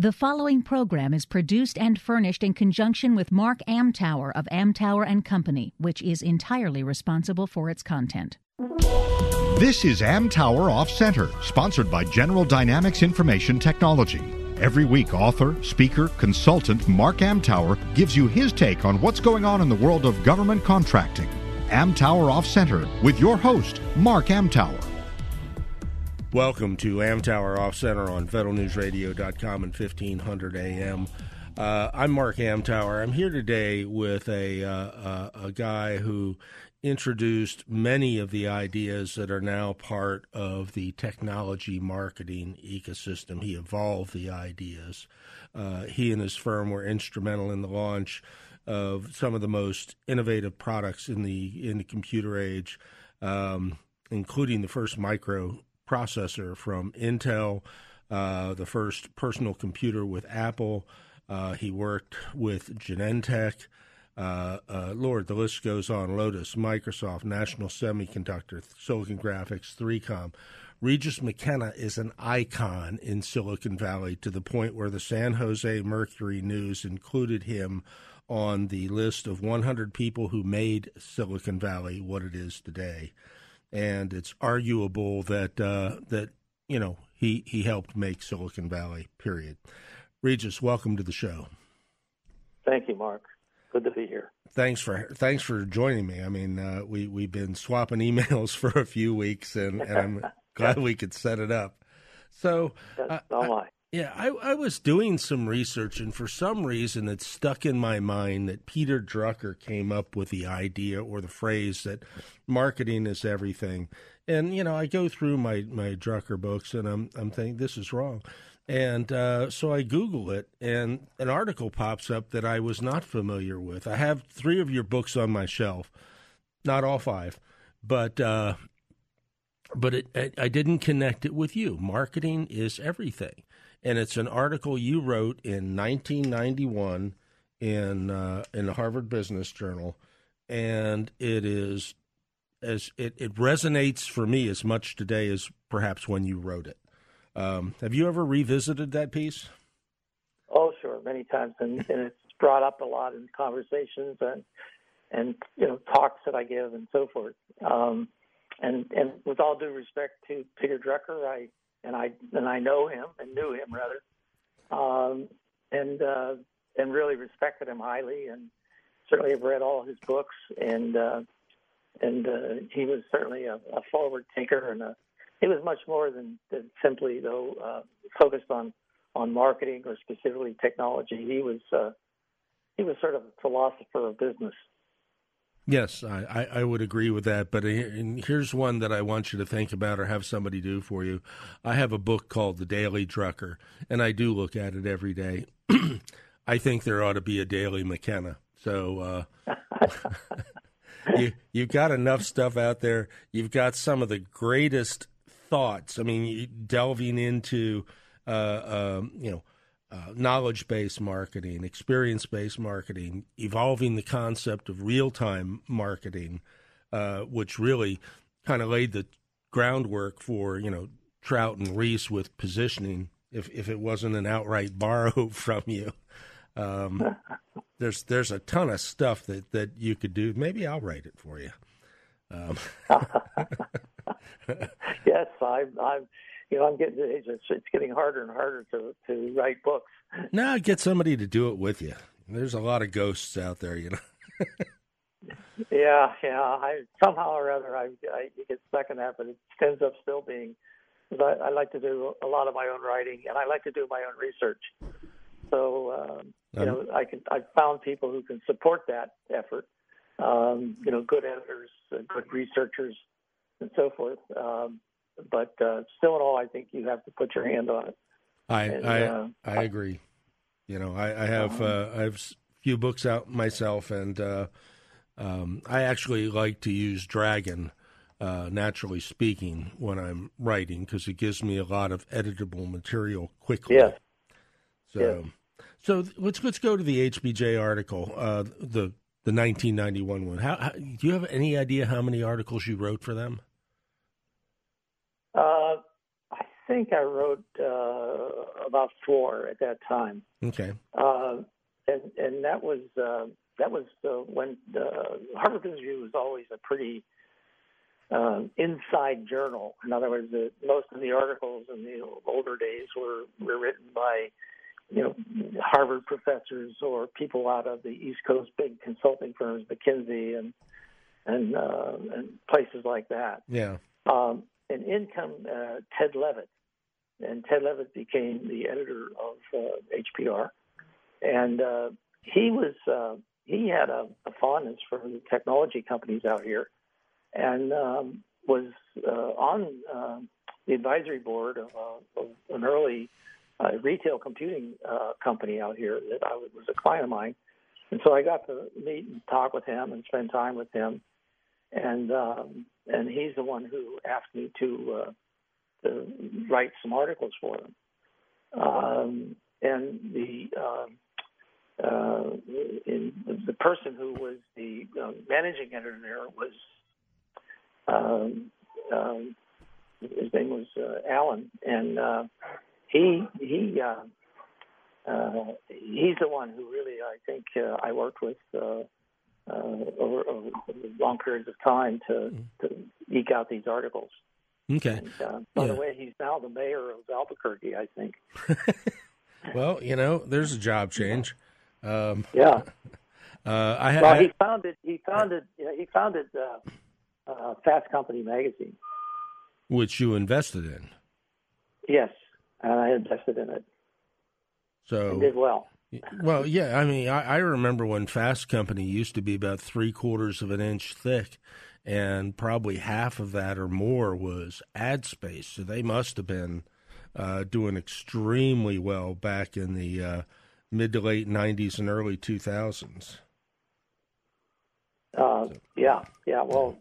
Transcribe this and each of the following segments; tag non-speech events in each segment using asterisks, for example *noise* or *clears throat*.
The following program is produced and furnished in conjunction with Mark Amtower of Amtower and Company, which is entirely responsible for its content. This is Amtower Off Center, sponsored by General Dynamics Information Technology. Every week, author, speaker, consultant Mark Amtower gives you his take on what's going on in the world of government contracting. Amtower Off Center with your host, Mark Amtower. Welcome to Amtower Off Center on FederalNewsRadio.com and 1500 AM. Uh, I'm Mark Amtower. I'm here today with a, uh, uh, a guy who introduced many of the ideas that are now part of the technology marketing ecosystem. He evolved the ideas. Uh, he and his firm were instrumental in the launch of some of the most innovative products in the in the computer age, um, including the first micro processor from Intel, uh, the first personal computer with Apple. Uh, he worked with Genentech. Uh, uh, Lord, the list goes on. Lotus, Microsoft, National Semiconductor, Silicon Graphics, 3Com. Regis McKenna is an icon in Silicon Valley to the point where the San Jose Mercury News included him on the list of 100 people who made Silicon Valley what it is today and it's arguable that uh, that you know he he helped make Silicon Valley. Period. Regis, welcome to the show. Thank you, Mark. Good to be here. Thanks for thanks for joining me. I mean, uh, we we've been swapping *laughs* emails for a few weeks, and, and I'm *laughs* glad we could set it up. So, uh, I, yeah, I, I was doing some research, and for some reason, it stuck in my mind that Peter Drucker came up with the idea or the phrase that marketing is everything. And you know, I go through my my Drucker books, and I'm I'm thinking this is wrong. And uh, so I Google it, and an article pops up that I was not familiar with. I have three of your books on my shelf, not all five, but uh, but it, I, I didn't connect it with you. Marketing is everything and it's an article you wrote in 1991 in uh, in the Harvard Business Journal, and it is as it, it resonates for me as much today as perhaps when you wrote it. Um, have you ever revisited that piece? Oh, sure, many times, and, and it's brought up a lot in conversations and and you know talks that I give and so forth. Um, and and with all due respect to Peter Drucker, I and I and I know him and knew him rather, um, and uh, and really respected him highly, and certainly have read all his books, and uh, and uh, he was certainly a, a forward thinker, and a, he was much more than, than simply though uh, focused on on marketing or specifically technology. He was uh, he was sort of a philosopher of business. Yes, I, I would agree with that. But here's one that I want you to think about or have somebody do for you. I have a book called The Daily Drucker, and I do look at it every day. *clears throat* I think there ought to be a Daily McKenna. So uh, *laughs* you, you've got enough stuff out there. You've got some of the greatest thoughts. I mean, delving into, uh, um, you know, uh, knowledge based marketing, experience based marketing, evolving the concept of real time marketing, uh, which really kind of laid the groundwork for you know Trout and Ries with positioning. If if it wasn't an outright *laughs* borrow from you, um, there's there's a ton of stuff that that you could do. Maybe I'll write it for you. Um. *laughs* *laughs* yes, I'm. I'm you know, I'm getting to the age it's, it's getting harder and harder to to write books. *laughs* Now get somebody to do it with you. There's a lot of ghosts out there, you know. *laughs* yeah, yeah. I somehow or other I, I get stuck in that, but it ends up still being. I, I like to do a lot of my own writing, and I like to do my own research. So um, you um, know, I can I found people who can support that effort. Um, you know, good editors, uh, good researchers, and so forth. Um, but uh, still, in all, I think you have to put your hand on it. I and, I, uh, I agree. You know, I, I have uh-huh. uh, I have a few books out myself, and uh, um, I actually like to use Dragon. Uh, naturally speaking, when I'm writing, because it gives me a lot of editable material quickly. Yes. So, yes. so let's let's go to the HBJ article, uh, the the 1991 one. How, how, do you have any idea how many articles you wrote for them? Think I wrote uh, about four at that time. Okay. Uh, and and that was uh, that was uh, when uh, Harvard Business Review was always a pretty uh, inside journal. In other words, the, most of the articles in the older days were were written by you know Harvard professors or people out of the East Coast big consulting firms, McKinsey and and uh, and places like that. Yeah. Um, and in come uh, Ted Levitt, and Ted Levitt became the editor of uh, HBR, and uh, he was uh, he had a, a fondness for the technology companies out here, and um, was uh, on uh, the advisory board of, uh, of an early uh, retail computing uh, company out here that I was, was a client of mine, and so I got to meet and talk with him and spend time with him, and um, and he's the one who asked me to uh, to write some articles for them, um, and the uh, uh, in, the person who was the uh, managing editor there was um, um, his name was uh, Alan, and uh, he he uh, uh, he's the one who really I think uh, I worked with uh, over, over long periods of time to to eke out these articles. Okay. And, uh, by Yeah. the way, he's now the mayor of Albuquerque, I think. *laughs* Well, you know, there's a job change. Um, Yeah. *laughs* uh, I had. Well, I- he founded he founded he founded uh, uh, Fast Company magazine. which you invested in. Yes, and I invested in it. So and did well. Well, yeah, I mean, I, I remember when Fast Company used to be about three quarters of an inch thick, and probably half of that or more was ad space. So they must have been uh, doing extremely well back in the uh, mid to late '90s and early 2000s. Uh, yeah, yeah. Well,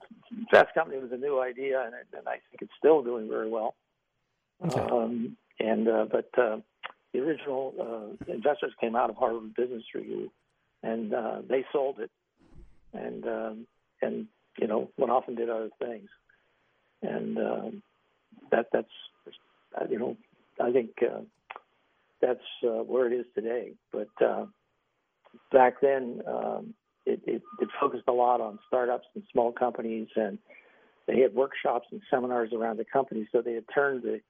Fast Company was a new idea, and, it, and I think it's still doing very well. Okay. Um, and uh, but uh, the original uh, investors came out of Harvard Business Review, and uh, they sold it, and um, and you know went off and did other things, and um, that that's uh, you know I think uh, that's uh, where it is today. But uh, back then, um, it, it, it focused a lot on startups and small companies, and they had workshops and seminars around the company. So they had turned the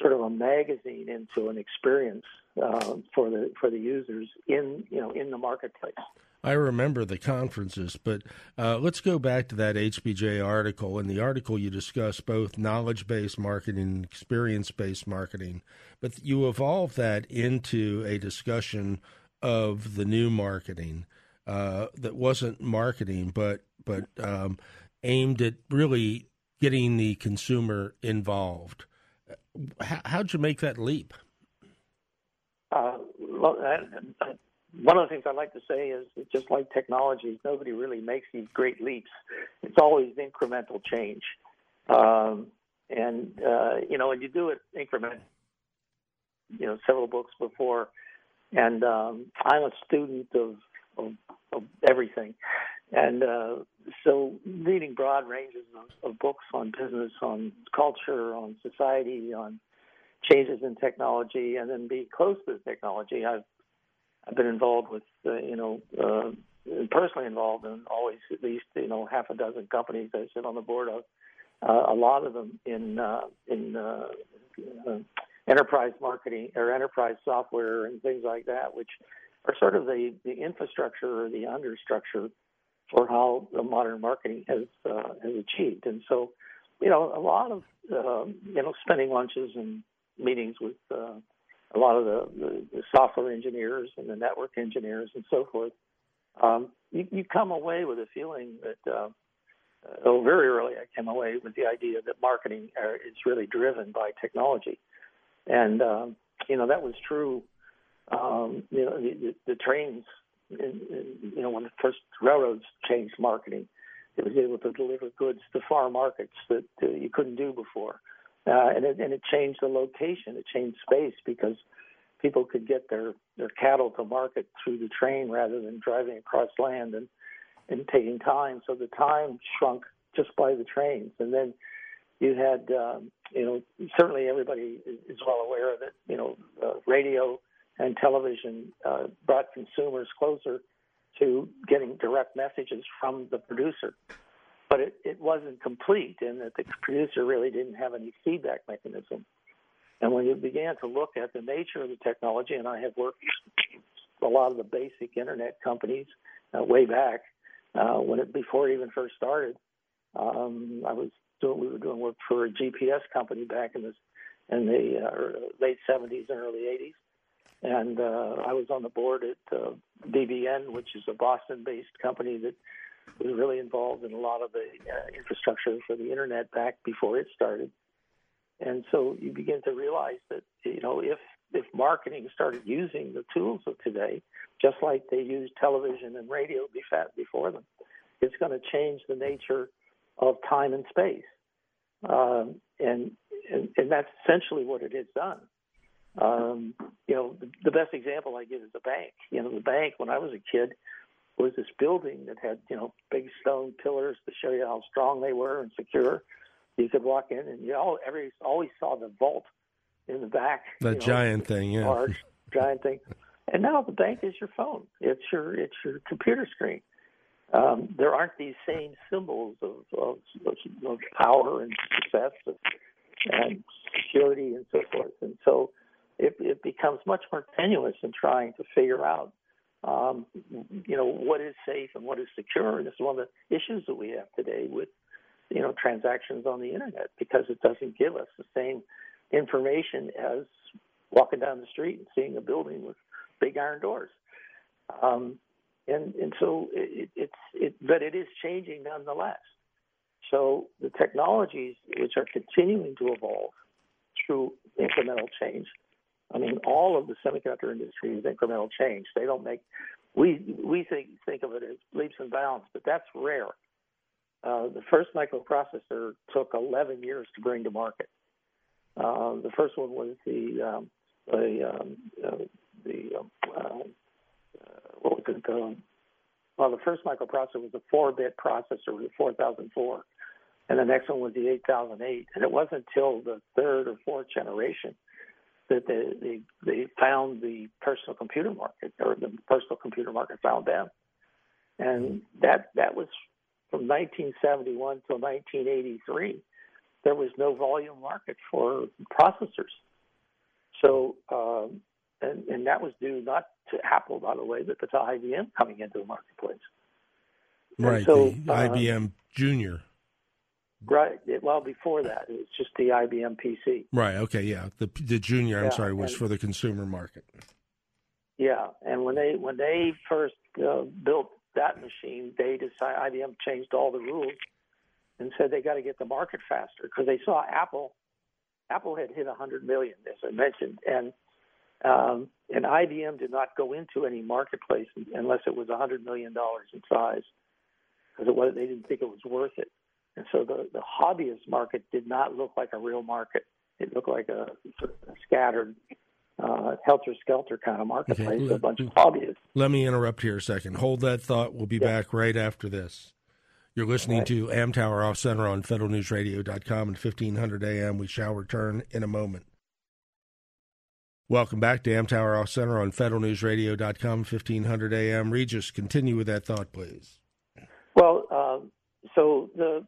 sort of a magazine into an experience um, for the for the users in you know in the marketplace. I remember the conferences, but uh, let's go back to that HBJ article. In the article, you discuss both knowledge based marketing and experience based marketing, but you evolved that into a discussion of the new marketing uh, that wasn't marketing, but but um, aimed at really getting the consumer involved. How, how'd you make that leap? Uh, one of the things I like to say is just like technology, nobody really makes these great leaps. It's always incremental change, um, and uh, you know, and you do it increment. You know, several books before, and um, I'm a student of of, of everything, and uh, so reading broad ranges of, of books on business, on culture, on society, on changes in technology, and then be close to the technology. I've I've been involved with uh, you know uh, personally involved in always at least you know half a dozen companies I sit on the board of. Uh, a lot of them in uh, in uh, enterprise marketing or enterprise software and things like that, which are sort of the, the infrastructure or the understructure for how the modern marketing has uh, has achieved. And so, you know, a lot of um, you know spending lunches and meetings with uh, a lot of the, the, software engineers and the network engineers and so forth. Um, you, you come away with a feeling that, uh, oh, very early I came away with the idea that marketing uh, is really driven by technology, and um, you know that was true. Um, you know, the, the trains, in, in, you know, when the first railroads changed marketing, it was able to deliver goods to far markets that uh, you couldn't do before. Uh, and, it, and it changed the location, it changed space because people could get their, their cattle to market through the train rather than driving across land and, and taking time. So the time shrunk just by the trains. And then you had um, you know, certainly everybody is well aware that you know, uh, radio and television uh, brought consumers closer to getting direct messages from the producer. But it, it wasn't complete in that the producer really didn't have any feedback mechanism. And when you began to look at the nature of the technology, and I have worked with a lot of the basic internet companies uh, way back uh, when it before it even first started, um, I was doing we were doing work for a GPS company back in the in the uh, late 70s and early 80s and uh, I was on the board at uh, BBN, which is a Boston-based company that was really involved in a lot of the uh, infrastructure for the internet back before it started. And so you begin to realize that you know if if marketing started using the tools of today, just like they used television and radio before them, it's going to change the nature of time and space. Um, and, and and that's essentially what it has done. Um, you know, the, the best example I give is the bank. You know, the bank when I was a kid was this building that had you know big stone pillars to show you how strong they were and secure. You could walk in and you all every always saw the vault in the back. The giant know, thing, yeah, large giant thing. And now the bank is your phone. It's your it's your computer screen. Um, there aren't these same symbols of, of, of power and success and security and so forth. And so it, it becomes much more tenuous in trying to figure out, um, you know, what is safe and what is secure. And this is one of the issues that we have today with, you know, transactions on the internet because it doesn't give us the same information as walking down the street and seeing a building with big iron doors. Um, and and so it, it's it, but it is changing nonetheless. So the technologies which are continuing to evolve through incremental change I mean, all of the semiconductor industry is incremental change. They don't make we we think think of it as leaps and bounds, but that's rare. Uh, the first microprocessor took 11 years to bring to market. Uh, the first one was the um, the um, uh, the um, uh, what was it? called? well, the first microprocessor was a four-bit processor, the 4004, and the next one was the 8008. And it wasn't until the third or fourth generation that they, they, they found the personal computer market, or the personal computer market found them, and that that was from 1971 till 1983. There was no volume market for processors, so um, and and that was due not to Apple, by the way, but to IBM coming into the marketplace. Right, so, the uh, IBM Junior. Right. Well, before that, it was just the IBM PC. Right. Okay. Yeah. The the junior. I'm yeah, sorry, was and, for the consumer market. Yeah, and when they when they first uh, built that machine, they decided IBM changed all the rules and said they got to get the market faster because they saw Apple. Apple had hit 100 million, as I mentioned, and um, and IBM did not go into any marketplace unless it was 100 million dollars in size because it was they didn't think it was worth it. And so the, the hobbyist market did not look like a real market. It looked like a, sort of a scattered, uh, helter skelter kind of marketplace, okay. a bunch of hobbyists. Let me interrupt here a second. Hold that thought. We'll be yeah. back right after this. You're listening right. to Amtower Off Center on federalnewsradio.com and 1500 AM. We shall return in a moment. Welcome back to Amtower Off Center on federalnewsradio.com, 1500 AM. Regis, continue with that thought, please. Well, uh, so the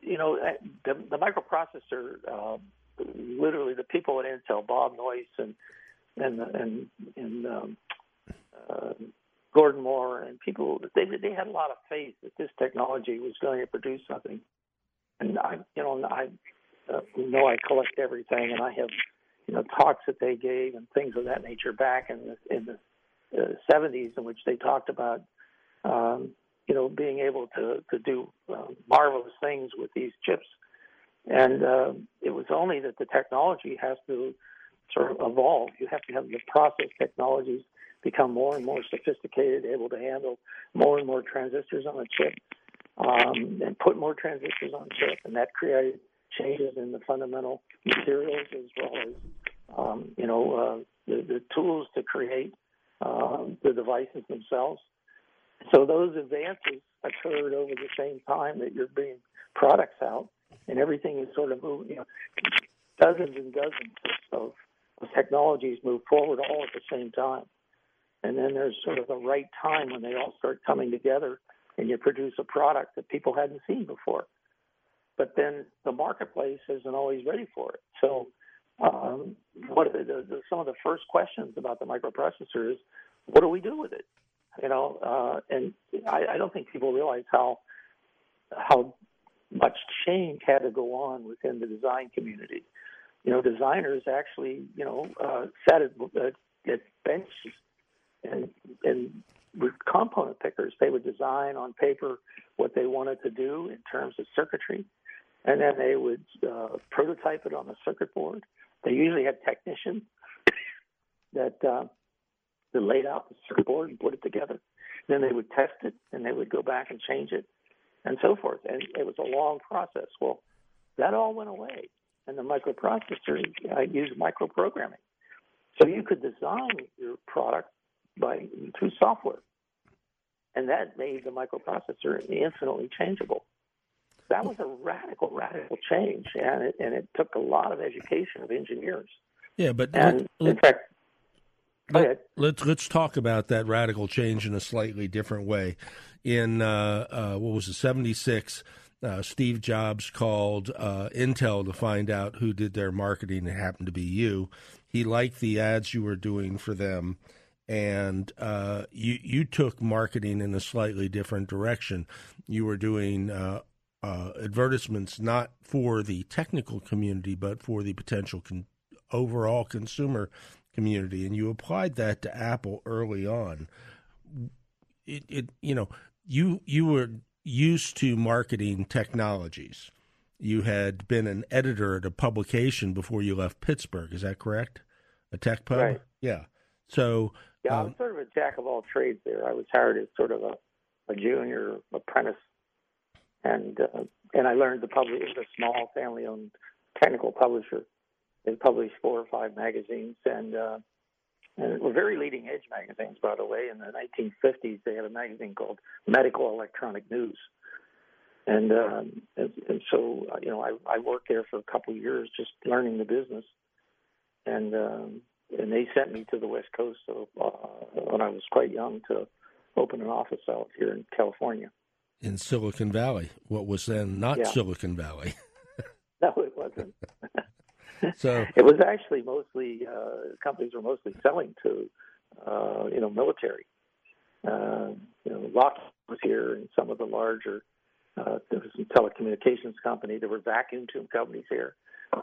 you know, the, the microprocessor, uh, literally the people at Intel, Bob Noyce and and and, and um, uh, Gordon Moore and people, they they had a lot of faith that this technology was going to produce something. And I, you know, I uh, know I collect everything, and I have, you know, talks that they gave and things of that nature back in the in the uh, 70s in which they talked about um, you know, being able to to do uh, marvelous things with these chips. And uh, it was only that the technology has to sort of evolve. You have to have the process technologies become more and more sophisticated, able to handle more and more transistors on a chip, um, and put more transistors on a chip, and that created changes in the fundamental materials as well as um, you know uh, the, the tools to create uh, the devices themselves. So those advances occurred over the same time that you're bringing products out and everything is sort of moving. You know, dozens and dozens of, of technologies move forward all at the same time, and then there's sort of the right time when they all start coming together, and you produce a product that people hadn't seen before. But then the marketplace isn't always ready for it. So, um, what the, the, some of the first questions about the microprocessor is, what do we do with it? You know, uh, and I, I don't think people realize how how much change had to go on within the design community. You know, designers actually, you know, uh, sat at, at benches and and with component pickers, they would design on paper what they wanted to do in terms of circuitry, and then they would uh, prototype it on the circuit board. They usually had technicians that uh, that laid out the circuit board and put it together. Then they would test it, and they would go back and change it and so forth. And it was a long process. Well, that all went away, and the microprocessor uh, used microprogramming, so you could design your product by through software, and that made the microprocessor infinitely changeable. That was a radical, radical change, and it and it took a lot of education of engineers. Yeah, but and let, in fact, let, let's let's talk about that radical change in a slightly different way in uh, uh, what was it, 76, uh, Steve Jobs called uh, Intel to find out who did their marketing. It happened to be you. He liked the ads you were doing for them, and uh, you you took marketing in a slightly different direction. You were doing uh, advertisements not for the technical community, but for the potential con- overall consumer community, and you applied that to Apple early on. It, it you know you you were used to marketing technologies. You had been an editor at a publication before you left Pittsburgh. Is that correct? A tech pub. Right. Yeah. So. Yeah, I was um, sort of a jack of all trades there. I was hired as sort of a, a junior apprentice, and uh, and I learned to publish. It was a small family-owned technical publisher. They published four or five magazines, and uh, and were very leading edge magazines, by the way. In the 1950s, they had a magazine called Medical Electronic News. And, um, and, and so, you know, I, I worked there for a couple of years just learning the business. And, um, and they sent me to the West Coast so, uh, when I was quite young to open an office out here in California. In Silicon Valley, what was then not yeah. Silicon Valley. *laughs* no, it wasn't. *laughs* So *laughs* it was actually mostly uh, companies were mostly selling to uh, you know military. Uh, you know, Lockheed was here, and some of the larger uh, there was some telecommunications company. There were vacuum tube companies here.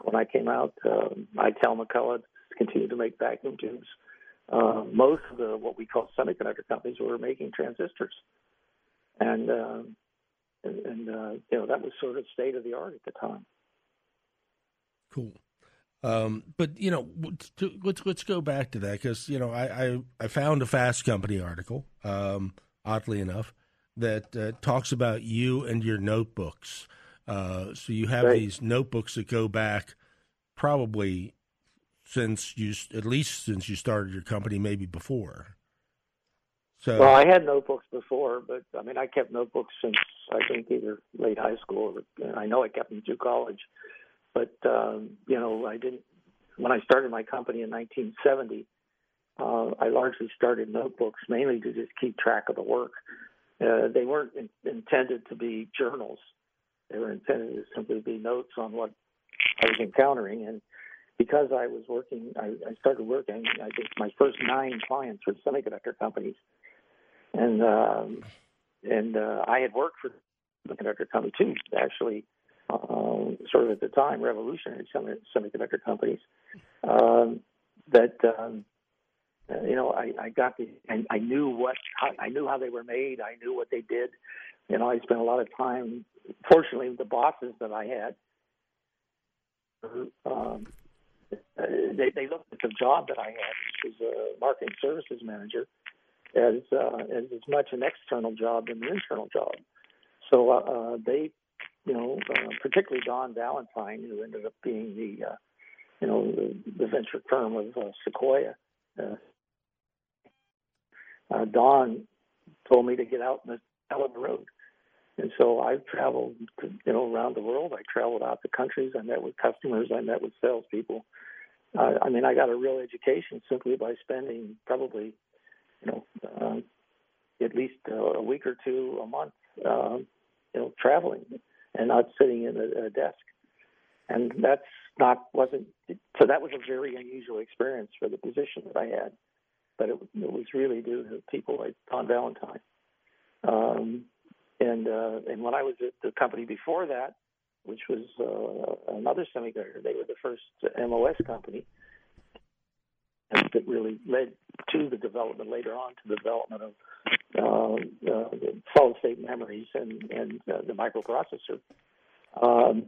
When I came out, um, Eitel McCullough continued to make vacuum tubes. Uh, most of the what we call semiconductor companies were making transistors, and uh, and, and uh, you know that was sort of state of the art at the time. Cool. Um, but you know, let's let's go back to that because you know I, I, I found a Fast Company article, um, oddly enough, that uh, talks about you and your notebooks. Uh, so you have right. these notebooks that go back probably since you at least since you started your company, maybe before. So well, I had notebooks before, but I mean I kept notebooks since I think either late high school or I know I kept them through college. But um, you know, I didn't. When I started my company in 1970, uh, I largely started notebooks mainly to just keep track of the work. Uh, they weren't in, intended to be journals. They were intended to simply be notes on what I was encountering. And because I was working, I, I started working. I think my first nine clients were semiconductor companies, and um, and uh, I had worked for semiconductor company too. Actually, sort of at the time revolutionary semiconductor companies um, that um, uh, you know I, I got the and I knew what how, I knew how they were made. I knew what they did. You know, I spent a lot of time. Fortunately, with the bosses that I had, um, they, they looked at the job that I had, which was a marketing services manager, as uh, as as much an external job than an internal job. So uh, uh they you know, uh, particularly Don Valentine, who ended up being the, uh, you know, the, the venture firm of uh, Sequoia. Uh, uh, Don told me to get out in the hell of the road And so I've traveled, to, you know, around the world. I traveled out to countries. I met with customers. I met with salespeople. Uh, I mean, I got a real education simply by spending probably, you know, uh, at least uh, a week or two a month, uh, you know, traveling and not sitting in a, a desk. And that's not wasn't so. That was a very unusual experience for the position that I had, but it, it was really due to people like Don Valentine. Um, and uh, and when I was at the company before that, which was uh, another semiconductor, they were the first MOS company, that really led to the development later on to the development of solid state memories and and uh, the microprocessor. Um,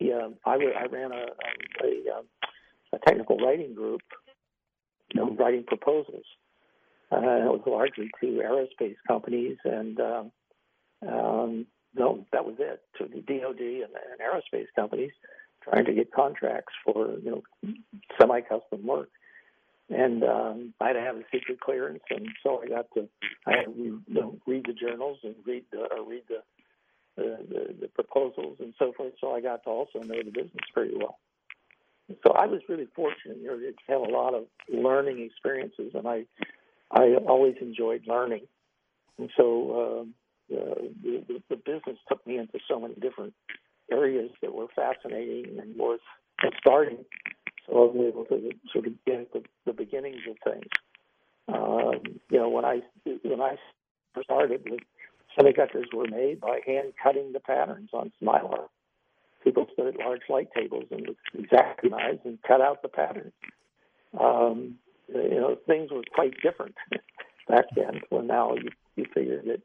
yeah, I, I ran a, a, a technical writing group, you know, writing proposals. Uh, it was largely to aerospace companies and. Um, um, no, that was it. To the DoD and, and aerospace companies trying to get contracts for you know semi-custom work, and um, I had to have a secret clearance, and so I got to I had to you know, read the journals and read the or read the the, the the proposals and so forth. So I got to also know the business pretty well. So I was really fortunate, you know, to have a lot of learning experiences, and I I always enjoyed learning, and so. Um, the, the, the business took me into so many different areas that were fascinating and worth starting. So I was able to sort of get at the, the beginnings of things. Um, you know, when I when I started, semiconductors were made by hand cutting the patterns on mylar. People stood at large light tables and with X-Acto knives and cut out the patterns. Um, you know, things were quite different *laughs* back then. When now you you figure that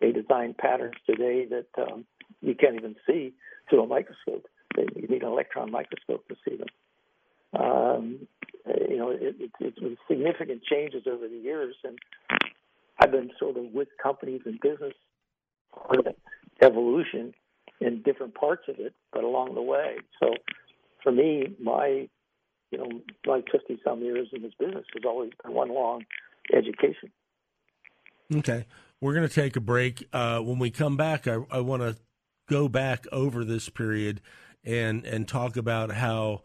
they design patterns today that um, you can't even see through a microscope. You need an electron microscope to see them. Um, you know, it, it, it's been significant changes over the years, and I've been sort of with companies and business evolution in different parts of it, but along the way. So, for me, my you know, my 50 some years in this business has always been one long education. Okay. We're going to take a break. Uh, when we come back, I, I want to go back over this period and and talk about how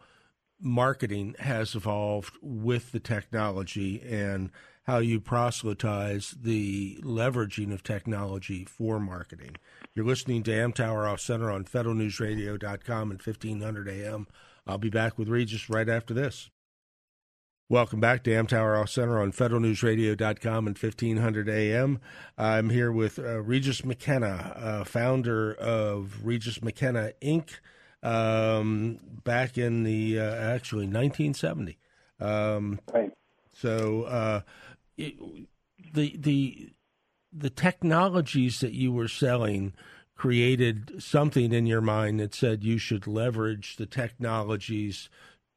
marketing has evolved with the technology and how you proselytize the leveraging of technology for marketing. You're listening to Amtower Off Center on federalnewsradio.com at 1500 AM. I'll be back with Regis right after this. Welcome back to Amtower Off Center on federalnewsradio.com and 1500 AM. I'm here with uh, Regis McKenna, uh, founder of Regis McKenna Inc., um, back in the uh, actually 1970. Um, right. So uh, it, the the the technologies that you were selling created something in your mind that said you should leverage the technologies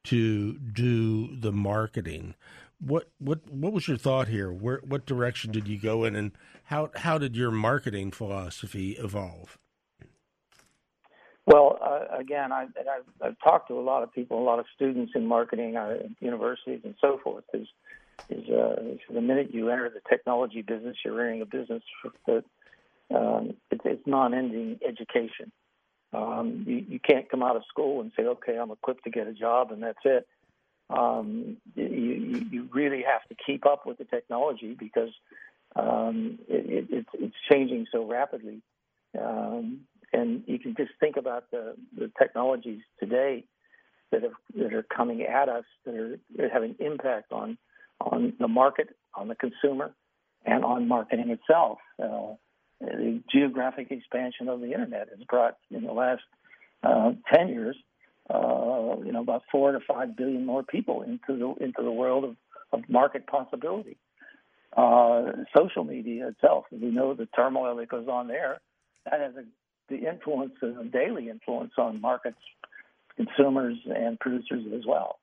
to do the marketing. What what what was your thought here? Where what direction did you go in, and how how did your marketing philosophy evolve? Well, uh, again, I, I've, I've talked to a lot of people, a lot of students in marketing uh, universities and so forth. Is is uh, the minute you enter the technology business, you're entering a business that um, it's, it's non-ending education. Um, you, you can't come out of school and say, okay, I'm equipped to get a job and that's it. Um, you, you really have to keep up with the technology because um, it, it, it's, it's changing so rapidly. Um, and you can just think about the, the technologies today that, have, that are coming at us that are, that are having impact on on the market, on the consumer, and on marketing itself. Uh, the geographic expansion of the internet has brought in the last uh, 10 years, uh, you know, about four to five billion more people into the into the world of, of market possibility. Uh, social media itself, we know the turmoil that goes on there, that has a, the influence, a daily influence on markets, consumers, and producers as well.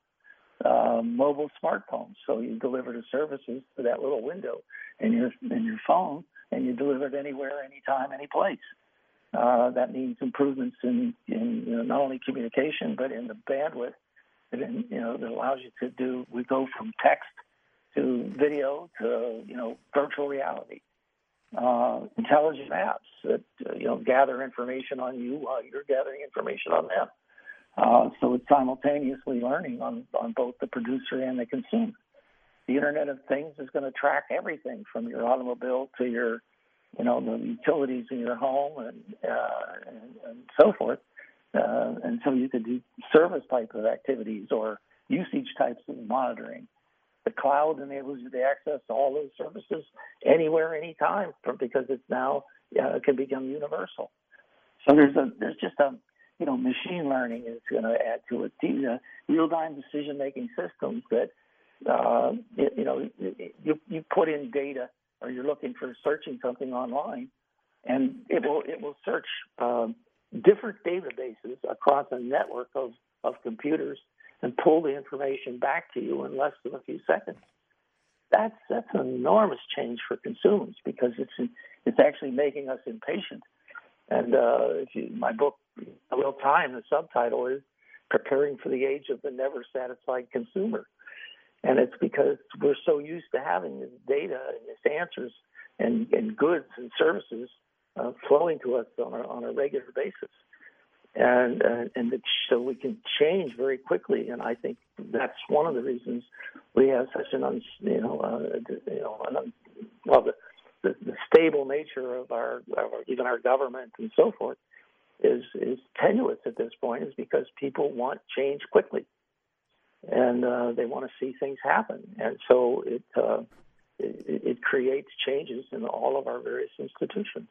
Uh, mobile smartphones, so you deliver the services to that little window in your in your phone and you deliver it anywhere, anytime, any place. Uh, that means improvements in, in you know, not only communication but in the bandwidth that you know that allows you to do. We go from text to video to you know virtual reality. Uh, intelligent apps that uh, you know gather information on you while you're gathering information on them. Uh, so it's simultaneously learning on, on both the producer and the consumer. The Internet of Things is going to track everything from your automobile to your, you know, the utilities in your home and uh, and, and so forth. Uh, and so you could do service type of activities or usage types of monitoring. The cloud enables you to access all those services anywhere, anytime, because it's now uh, can become universal. So there's a there's just a you know machine learning is going to add to it. These uh, real time decision making systems that uh, you, you know you you put in data or you're looking for searching something online, and it will it will search um, different databases across a network of of computers and pull the information back to you in less than a few seconds. That's that's an enormous change for consumers because it's it's actually making us impatient. And uh, you, my book, Real Time, the subtitle is "Preparing for the Age of the Never Satisfied Consumer," and it's because we're so used to having this data and this answers and, and goods and services uh, flowing to us on a, on a regular basis and uh, and so we can change very quickly. And I think that's one of the reasons we have such an un, you know uh, you know an un, well the, the, the stable nature of our, of our even our government and so forth is is tenuous at this point is because people want change quickly. And uh, they want to see things happen. And so it, uh, it it creates changes in all of our various institutions.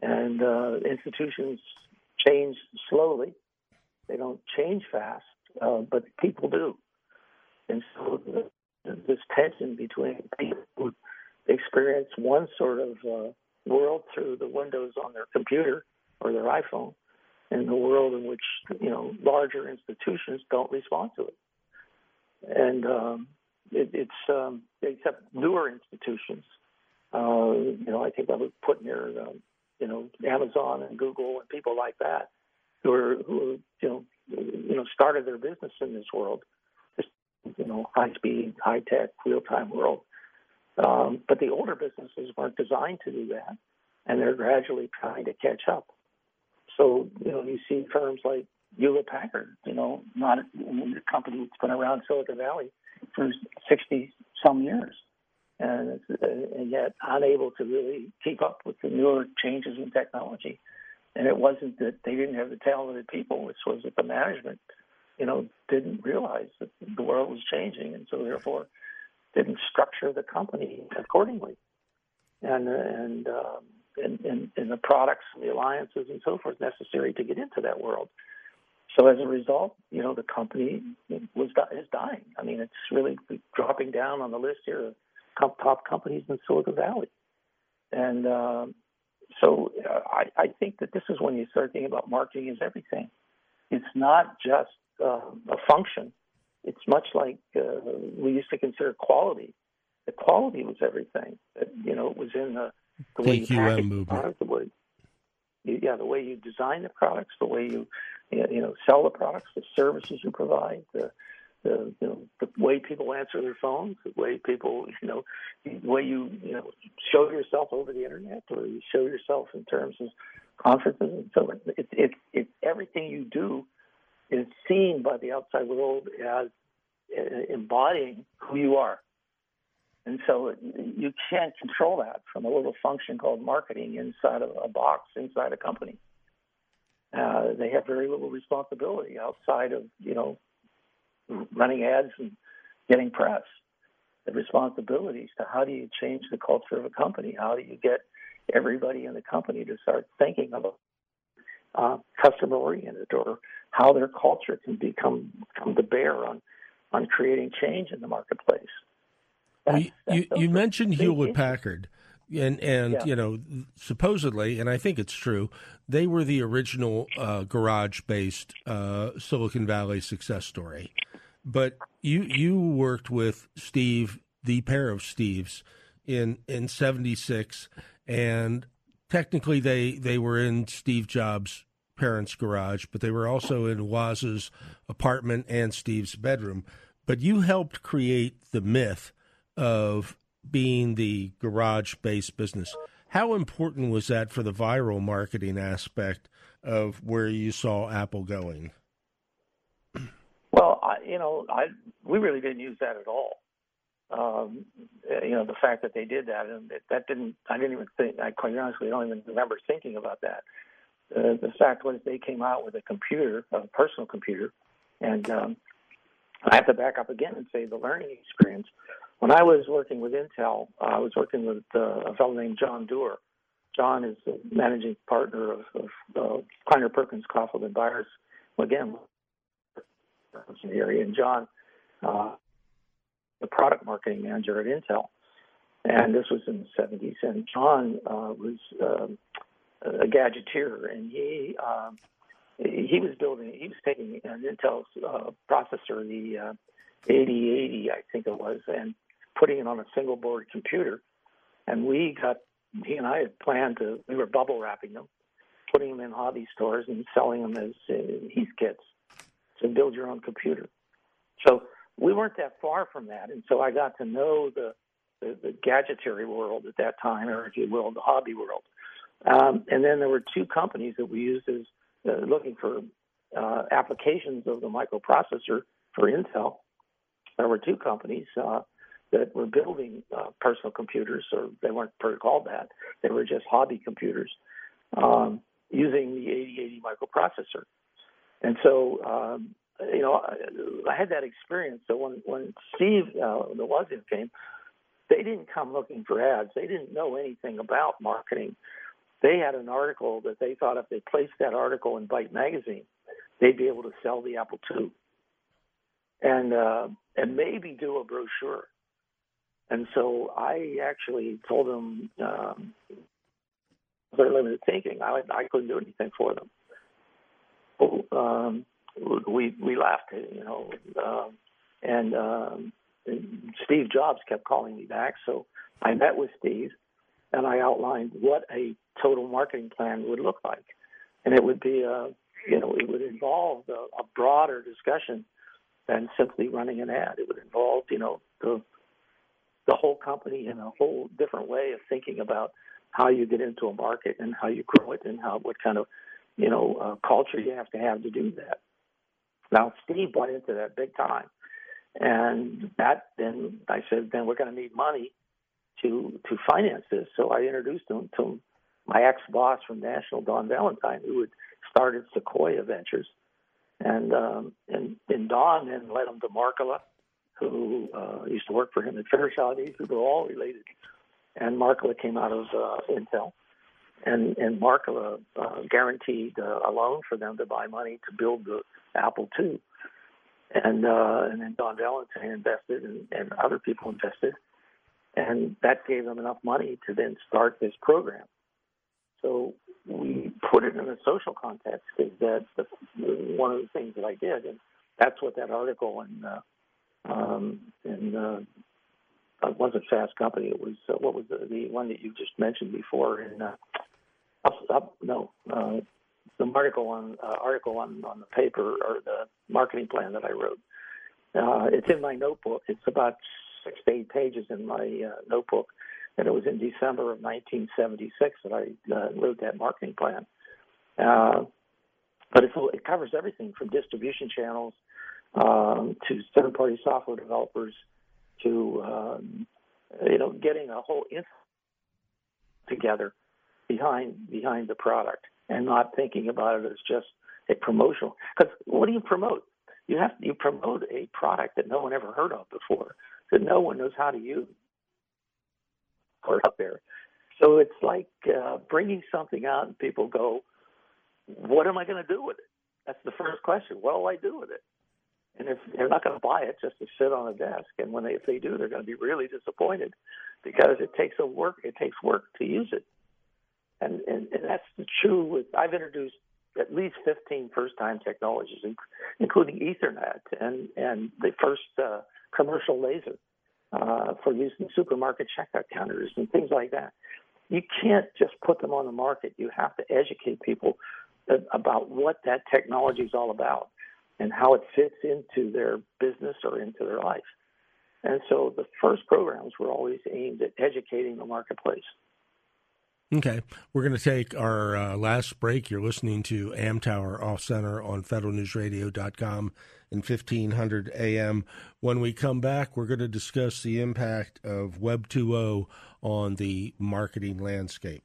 And uh, institutions change slowly. They don't change fast, uh, but people do. And so this tension between people who experience one sort of uh, world through the windows on their computer or their iPhone, and the world in which you know larger institutions don't respond to it. And um, it, it's um, except newer institutions. Uh, you know, I think I would put near um, you know, Amazon and Google and people like that who are who you know you know started their business in this world, this you know high speed, high tech, real time world. Um, but the older businesses weren't designed to do that, and they're gradually trying to catch up. So you know you see firms like Hewlett Packard, you know, not a, a company that's been around Silicon Valley for 60 some years and, and yet unable to really keep up with the newer changes in technology. And it wasn't that they didn't have the talented people; it was that the management, you know, didn't realize that the world was changing, and so therefore didn't structure the company accordingly. And and um, and, and, and the products, and the alliances, and so forth necessary to get into that world. So as a result, you know, the company was is dying. I mean, it's really dropping down on the list here top companies in Silicon Valley. And um, so uh, I, I, think that this is when you start thinking about marketing is everything. It's not just uh, a function. It's much like uh, we used to consider quality. The quality was everything. That, you know, it was in the, the way you package the product, the way, yeah, the way you design the products, the way you, you know, sell the products, the services you provide, the the you know the way people answer their phones, the way people you know the way you you know show yourself over the internet or you show yourself in terms of conferences and so on. It's it's it's everything you do is seen by the outside world as uh, embodying who you are. And so you can't control that from a little function called marketing inside of a box inside a company. Uh, they have very little responsibility outside of you know running ads and getting press. The responsibilities to how do you change the culture of a company? How do you get everybody in the company to start thinking about uh, customer oriented or how their culture can become come to bear on on creating change in the marketplace. Well, you, you, you mentioned Hewlett Packard and and yeah. you know supposedly and i think it's true they were the original uh, garage based uh, silicon valley success story but you you worked with steve the pair of steves in in 76 and technically they they were in steve jobs parents garage but they were also in woz's apartment and steve's bedroom but you helped create the myth of being the garage based business, how important was that for the viral marketing aspect of where you saw Apple going? You know, I we really didn't use that at all. Um, you know, the fact that they did that and that didn't, I didn't even think. I quite honestly don't even remember thinking about that. Uh, the fact was they came out with a computer, a personal computer, and um, I have to back up again and say the learning experience. When I was working with Intel, I was working with uh, a fellow named John Doerr. John is the managing partner of, of uh, Kleiner Perkins Caufield and Byers. Again, in the area, and John, uh, the product marketing manager at Intel, and this was in the 70s. And John uh, was um, a gadgeteer, and he um, he was building, he was taking an Intel uh, processor, the uh, 8080, I think it was, and putting it on a single board computer. And we got, he and I had planned to, we were bubble wrapping them, putting them in hobby stores and selling them as uh, Heathkits to build your own computer. So we weren't that far from that. And so I got to know the, the, the gadgetry world at that time, or if you will, the hobby world. Um, and then there were two companies that we used as uh, looking for uh, applications of the microprocessor for Intel. There were two companies uh, that were building uh, personal computers, or they weren't called that. They were just hobby computers um, using the 8080 microprocessor. And so, um, you know, I, I, had that experience. So when when Steve, uh, the Wozniak came, they didn't come looking for ads. They didn't know anything about marketing they had an article that they thought if they placed that article in Byte magazine, they'd be able to sell the Apple II, and uh, and maybe do a brochure. And so I actually told them um, their limited thinking. I I couldn't do anything for them. Um, we we laughed, you know, uh, and, um, Steve Jobs kept calling me back. So I met with Steve and I outlined what a total marketing plan would look like. And it would be a, you know, it would involve a, a broader discussion than simply running an ad. It would involve, you know, the the whole company in a whole different way of thinking about how you get into a market and how you grow it and how what kind of, you know, uh, culture you have to have to do that. Now, Steve bought into that big time, and that then I said, then we're going to need money to to finance this. So I introduced him to my ex boss from National, Don Valentine, who had started Sequoia Ventures, and um, and and Don then led him to Markkula, who uh, used to work for him at Fairchild. These were all related, and Markkula came out of uh, Intel, and and Markkula uh, guaranteed uh, a loan for them to buy money to build the Apple II. And uh, and then Don Valentine invested, and, and other people invested, and that gave them enough money to then start this program. So we put it in a social context because that's the, one of the things that I did, and that's what that article in uh, um, in uh, it wasn't Fast Company. It was uh, what was the, the one that you just mentioned before in uh, up, up, no uh, the article on uh, article on on the paper or the marketing plan that I wrote. Uh, it's in my notebook. It's about six to eight pages in my uh, notebook, and it was in December of 1976 that I uh, wrote that marketing plan. Uh, but it covers everything from distribution channels um, to third-party software developers to um, you know getting a whole inf- together behind behind the product and not thinking about it as just a promotional. Because what do you promote? You have you promote a product that no one ever heard of before that no one knows how to use or out there. So it's like uh, bringing something out and people go, what am I going to do with it? That's the first question. What will I do with it? And if they're not going to buy it just to sit on a desk, and when they, if they do, they're going to be really disappointed because it takes a work. It takes work to use it, and and, and that's true. With I've introduced at least 15 first-time technologies, including Ethernet and and the first uh, commercial laser uh, for use in supermarket checkout counters and things like that. You can't just put them on the market. You have to educate people about what that technology is all about and how it fits into their business or into their life. And so the first programs were always aimed at educating the marketplace. Okay. We're going to take our uh, last break. You're listening to Amtower Off Center on federalnewsradio.com in 1500 AM. When we come back, we're going to discuss the impact of Web 2.0 on the marketing landscape.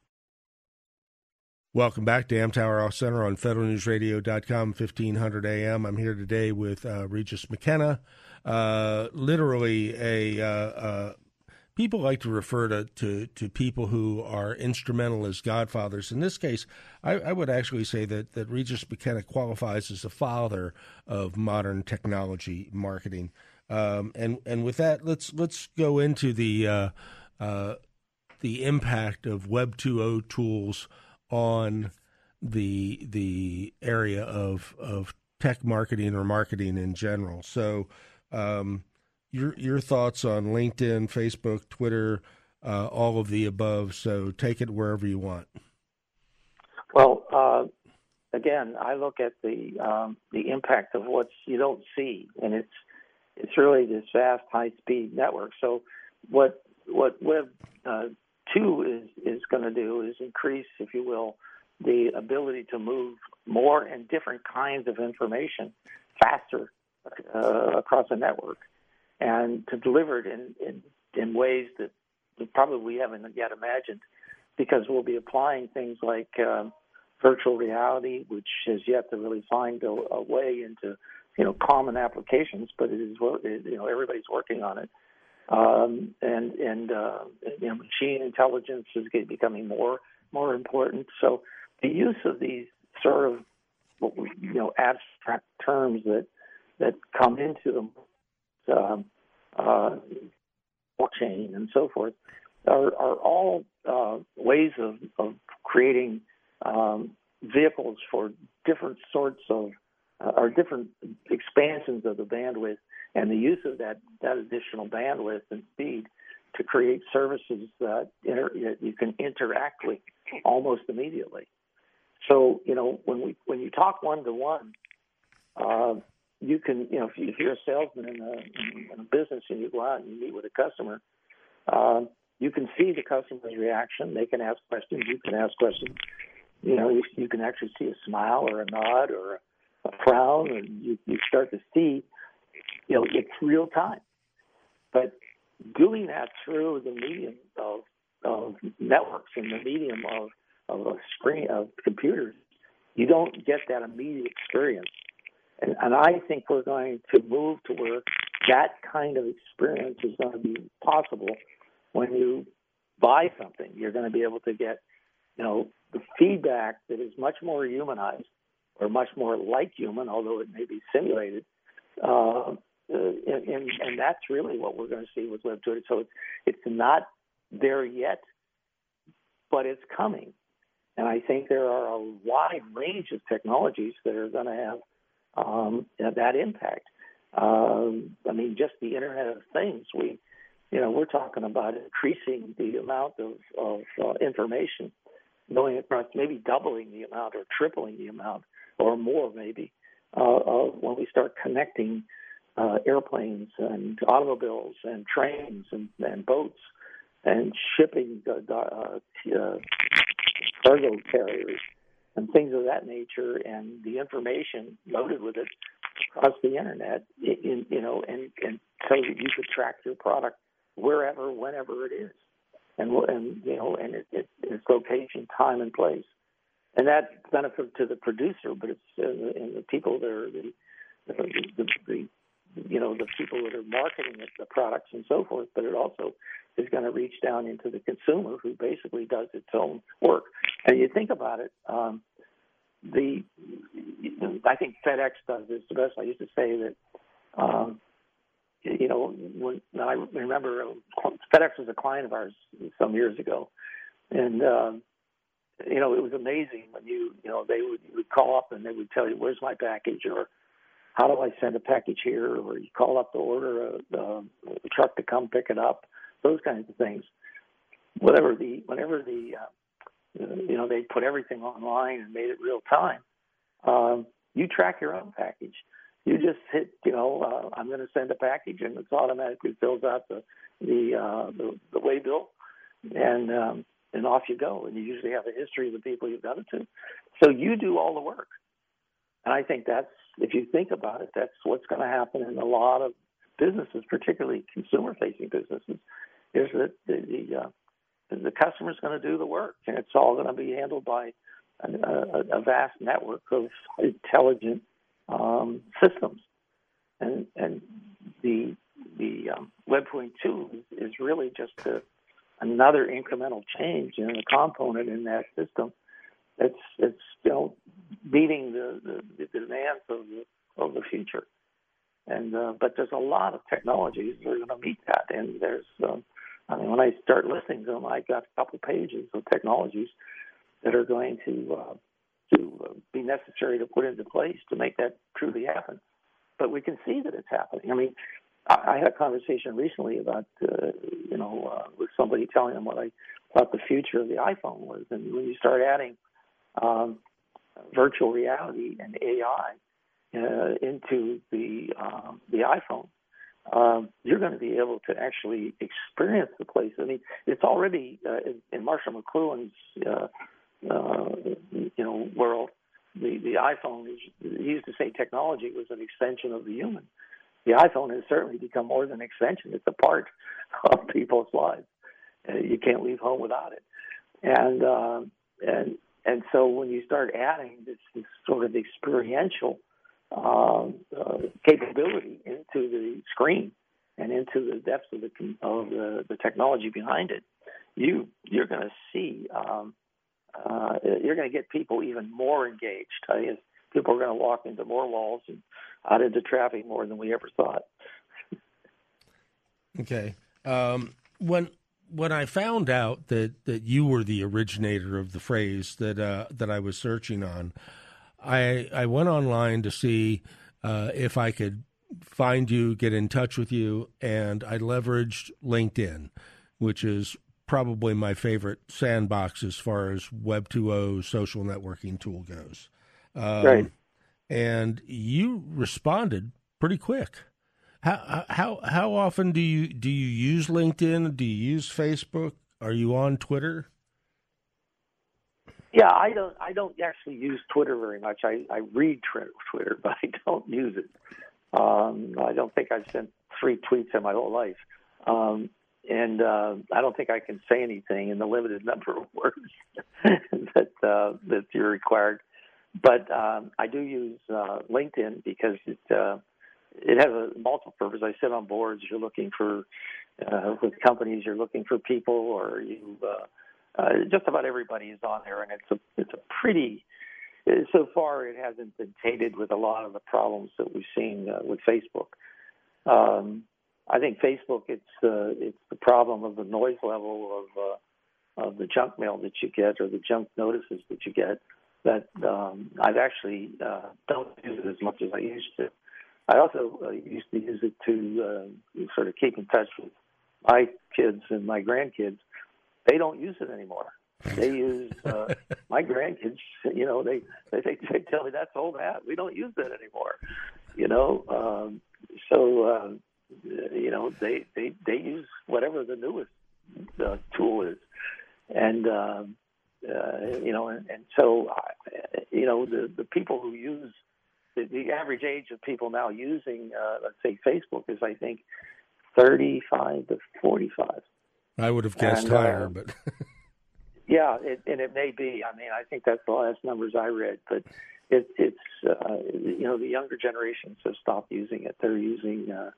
Welcome back to Amtower Off Center on federalnewsradio.com, 1500 AM. I'm here today with uh, Regis McKenna, uh, literally a uh, uh people like to refer to, to, to people who are instrumental as godfathers. In this case, I, I, would actually say that, that Regis McKenna qualifies as the father of modern technology marketing. Um, and and with that, let's let's go into the uh, uh, the impact of Web 2.0 tools on the the area of of tech marketing or marketing in general. So, um, your your thoughts on LinkedIn, Facebook, Twitter, uh, all of the above. So take it wherever you want. Well, uh, again, I look at the um, the impact of what you don't see, and it's it's really this vast, high speed network. So what what Web uh, two is is going to do is increase, if you will, the ability to move more and different kinds of information faster uh, across a network and to deliver it in, in, in ways that probably we haven't yet imagined because we'll be applying things like um, virtual reality, which has yet to really find a, a way into you know common applications, but it is you know everybody's working on it. Um, and and uh, you know, machine intelligence is becoming more more important. So the use of these sort of you know abstract terms that that come into them um, uh, blockchain and so forth are, are all uh, ways of, of creating um, vehicles for different sorts of uh, or different expansions of the bandwidth and the use of that, that additional bandwidth and speed to create services that, inter- that you can interact with almost immediately. So, you know, when we when you talk one to one, you can, you know, if, you, are a salesman in a, in a business and you go out and you meet with a customer, um, you can see the customer's reaction. They can ask questions. You can ask questions. You know, you, you can actually see a smile or a nod or a, a frown, and you, you start to see, you know, it's real time. But doing that through the medium of, of networks and the medium of, of a screen of computers, you don't get that immediate experience and, and I think we're going to move to where that kind of experience is going to be possible when you buy something. You're going to be able to get, you know, the feedback that is much more humanized or much more like human, although it may be simulated. Uh, and, and, that's really what we're going to see with Web 2.0. So it's, it's not there yet, but it's coming. And I think there are a wide range of technologies that are going to have um, that impact. Um, I mean, just the Internet of Things. We, you know, we're talking about increasing the amount of, of uh, information going across, maybe doubling the amount or tripling the amount or more, maybe, uh, of when we start connecting uh, airplanes and automobiles and trains and, and boats and shipping uh, uh, cargo carriers and things of that nature, and the information loaded with it across the internet, in, you know, and, and so that you could track your product wherever, whenever it is, and and you know, and it, it, its location, time, and place, and that benefit to the producer, but it's uh, and the people that are the the, the, the you know the people that are marketing it, the products and so forth, but it also is going to reach down into the consumer who basically does its own work. And you think about it, um, the I think FedEx does this the best. I used to say that, um, you know, when I remember FedEx was a client of ours some years ago, and um, you know it was amazing when you you know they would would call up and they would tell you where's my package or how do I send a package here or you call up to order a, a, a truck to come pick it up those kinds of things. Whatever the whenever the uh, you know, they put everything online and made it real time. Um, you track your own package. you just hit, you know, uh, I'm going to send a package, and it automatically fills out the the uh, the, the way bill, and um, and off you go. And you usually have a history of the people you've done it to, so you do all the work. And I think that's, if you think about it, that's what's going to happen in a lot of businesses, particularly consumer-facing businesses, is that the the, uh, the customer's going to do the work, and it's all going to be handled by a, a, a vast network of intelligent um, systems, and and the the um, Web point two is really just a, another incremental change in a component in that system. It's it's still meeting the, the, the demands of the of the future, and uh, but there's a lot of technologies that are going to meet that, and there's um, I mean when I start listening to them, I got a couple pages of technologies that are going to uh, to uh, be necessary to put into place to make that truly happen. But we can see that it's happening. I mean, I, I had a conversation recently about, uh, you know, uh, with somebody telling them what I thought the future of the iPhone was, and when you start adding um, virtual reality and AI uh, into the um, the iPhone, um, you're going to be able to actually experience the place. I mean, it's already uh, in, Marshall McLuhan's uh, uh, you know world. The the iPhone is he used to say technology was an extension of the human. The iPhone has certainly become more than an extension; it's a part of *laughs* people's lives. Uh, you can't leave home without it, and uh, and and so when you start adding this, this sort of experiential um, uh, capability into the screen and into the depths of the of the, the technology behind it, you you're going to see um, uh, you're going to get people even more engaged. I mean, people are going to walk into more walls and out into traffic more than we ever thought. *laughs* okay. Um, when when I found out that, that you were the originator of the phrase that uh, that I was searching on, I I went online to see uh, if I could find you, get in touch with you, and I leveraged LinkedIn, which is probably my favorite sandbox as far as Web 2.0 social networking tool goes. Um, right. And you responded pretty quick. How how how often do you do you use LinkedIn? Do you use Facebook? Are you on Twitter? Yeah, I don't. I don't actually use Twitter very much. I, I read Twitter, *laughs* but I don't use it. Um, I don't think I've sent three tweets in my whole life. Um, and uh, I don't think I can say anything in the limited *laughs* number of words *laughs* that uh, that you're required. But um, I do use uh, LinkedIn because it uh, it has a multiple purpose. I sit on boards. You're looking for uh, with companies. You're looking for people, or you uh, uh, just about everybody is on there, and it's a it's a pretty. So far, it hasn't been tainted with a lot of the problems that we've seen uh, with Facebook. Um, I think Facebook it's uh, it's the problem of the noise level of uh, of the junk mail that you get or the junk notices that you get that um, I've actually uh, don't use it as much as I used to. I also uh, used to use it to uh, sort of keep in touch with my kids and my grandkids. They don't use it anymore. They use uh, *laughs* my grandkids. You know, they they they tell me that's old hat. We don't use that anymore. You know, um, so. Uh, you know they they they use whatever the newest uh, tool is, and uh, uh, you know and, and so uh, you know the the people who use the, the average age of people now using uh, let's say Facebook is I think thirty five to forty five. I would have guessed and, uh, higher, but. *laughs* yeah, it, and it may be. I mean, I think that's the last numbers I read, but it, it's uh, you know the younger generations have stopped using it. They're using uh,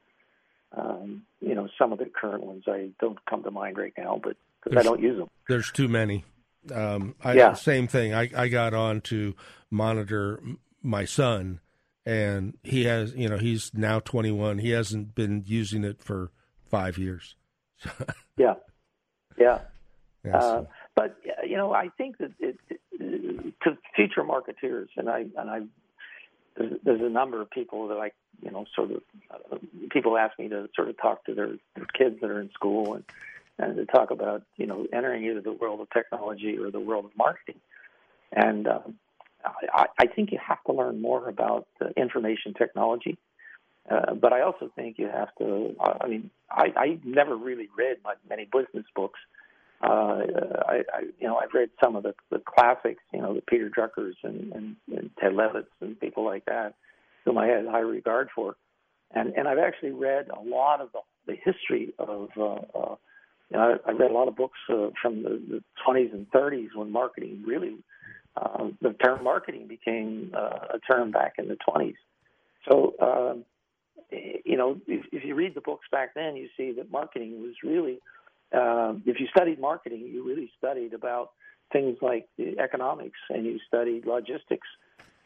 um, you know, some of the current ones I don't come to mind right now, but because I don't use them. There's too many. Um, I, yeah. Same thing. I, I got on to monitor my son, and he has, you know, he's now 21. He hasn't been using it for five years. *laughs* yeah, yeah. yeah uh, so. But you know, I think that it, it, to future marketeers, and I and I there's, there's a number of people that I, you know, sort of uh, people ask me to sort of talk to their, their kids that are in school and and to talk about you know entering either the world of technology or the world of marketing. And uh, I, I think you have to learn more about the information technology. Uh, but I also think you have to. I mean, I, I never really read many business books. Uh, I, I, you know, I've read some of the, the classics, you know, the Peter Druckers and, and, and Ted Levitt's and people like that, whom I had high regard for. And and I've actually read a lot of the, the history of. Uh, uh, you know, I, I read a lot of books uh, from the, the 20s and 30s when marketing really, uh, the term marketing became uh, a term back in the 20s. So, um, you know, if, if you read the books back then, you see that marketing was really um, if you studied marketing, you really studied about things like economics, and you studied logistics,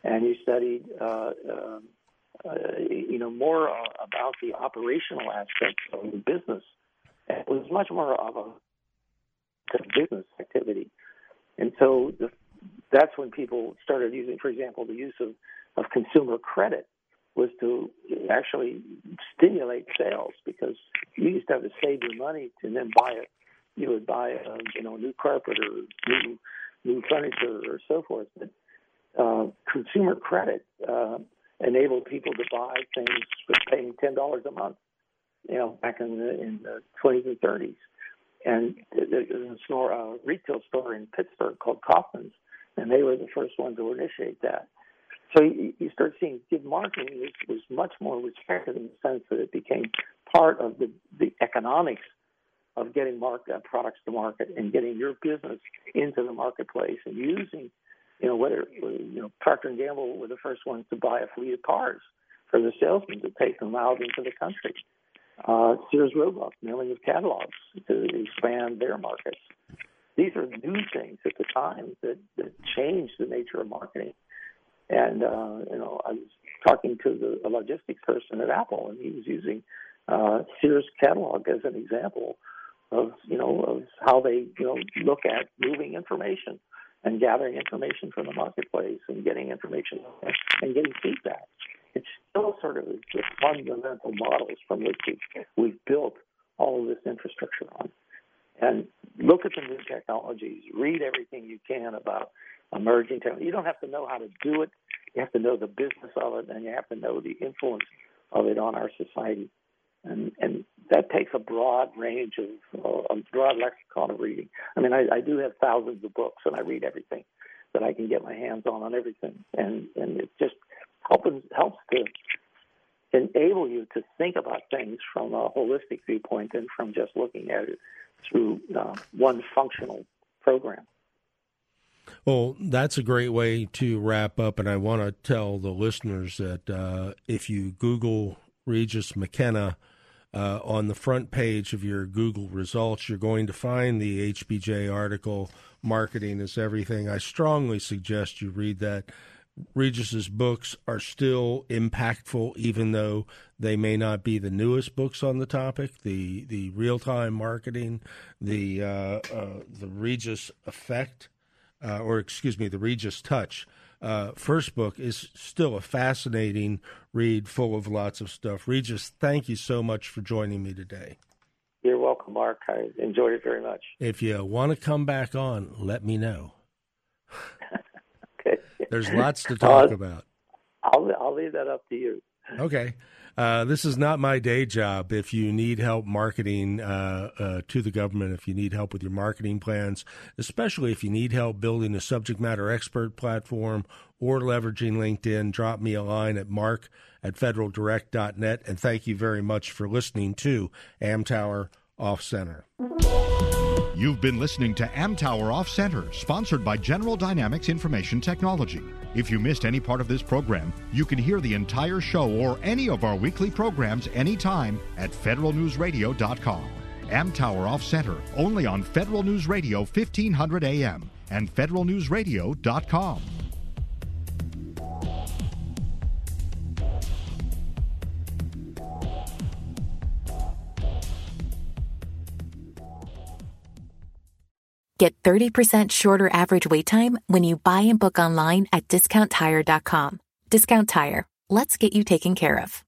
and you studied, uh, uh, uh, you know, more uh, about the operational aspects of the business. It was much more of a business activity, and so the, that's when people started using, for example, the use of, of consumer credit was to actually stimulate sales because you used to have to save your money and then buy it. You would buy a you know new carpet or new new furniture or so forth. But uh, consumer credit uh, enabled people to buy things for paying ten dollars a month. You know, back in the in the twenties and thirties, and there's a store, a retail store in Pittsburgh called Kaufmann's, and they were the first ones to initiate that. So you, start seeing good marketing was, was much more respected in the sense that it became part of the, the economics of getting market, uh, products to market and getting your business into the marketplace and using, you know, whether you know Procter and Gamble were the first ones to buy a fleet of cars for the salesmen to take them out into the country. Uh, Sears Roebuck mailing of catalogs to expand their markets. These are new things at the time that, that changed the nature of marketing. And uh, you know, I was talking to the, a logistics person at Apple, and he was using uh, Sears catalog as an example of you know of how they you know look at moving information and gathering information from the marketplace and getting information and getting feedback. It's still sort of the fundamental models from which we've built all of this infrastructure on. And look at the new technologies. Read everything you can about emerging technology. You don't have to know how to do it. You have to know the business of it, and you have to know the influence of it on our society. And, and that takes a broad range of uh, a broad lexicon of reading. I mean, I, I do have thousands of books, and I read everything that I can get my hands on on everything, and and it just helps helps to enable you to think about things from a holistic viewpoint and from just looking at it through uh, one functional program. Well, that's a great way to wrap up, and I want to tell the listeners that uh, if you Google Regis McKenna uh, on the front page of your Google results, you're going to find the HBJ article, Marketing is Everything. I strongly suggest you read that. Regis's books are still impactful, even though they may not be the newest books on the topic. The the real time marketing, the uh, uh, the Regis effect, uh, or excuse me, the Regis Touch. Uh, first book is still a fascinating read, full of lots of stuff. Regis, thank you so much for joining me today. You're welcome, Mark. I enjoyed it very much. If you want to come back on, let me know. *laughs* okay. There's lots to talk about. I'll I'll leave that up to you. Okay. Uh, this is not my day job. If you need help marketing uh, uh, to the government, if you need help with your marketing plans, especially if you need help building a subject matter expert platform or leveraging LinkedIn, drop me a line at mark at federaldirect.net. And thank you very much for listening to Amtower Off Center. You've been listening to Amtower Off Center, sponsored by General Dynamics Information Technology. If you missed any part of this program, you can hear the entire show or any of our weekly programs anytime at federalnewsradio.com. Amtower Off Center, only on Federal News Radio 1500 AM and federalnewsradio.com. Get 30% shorter average wait time when you buy and book online at discounttire.com. Discount Tire. Let's get you taken care of.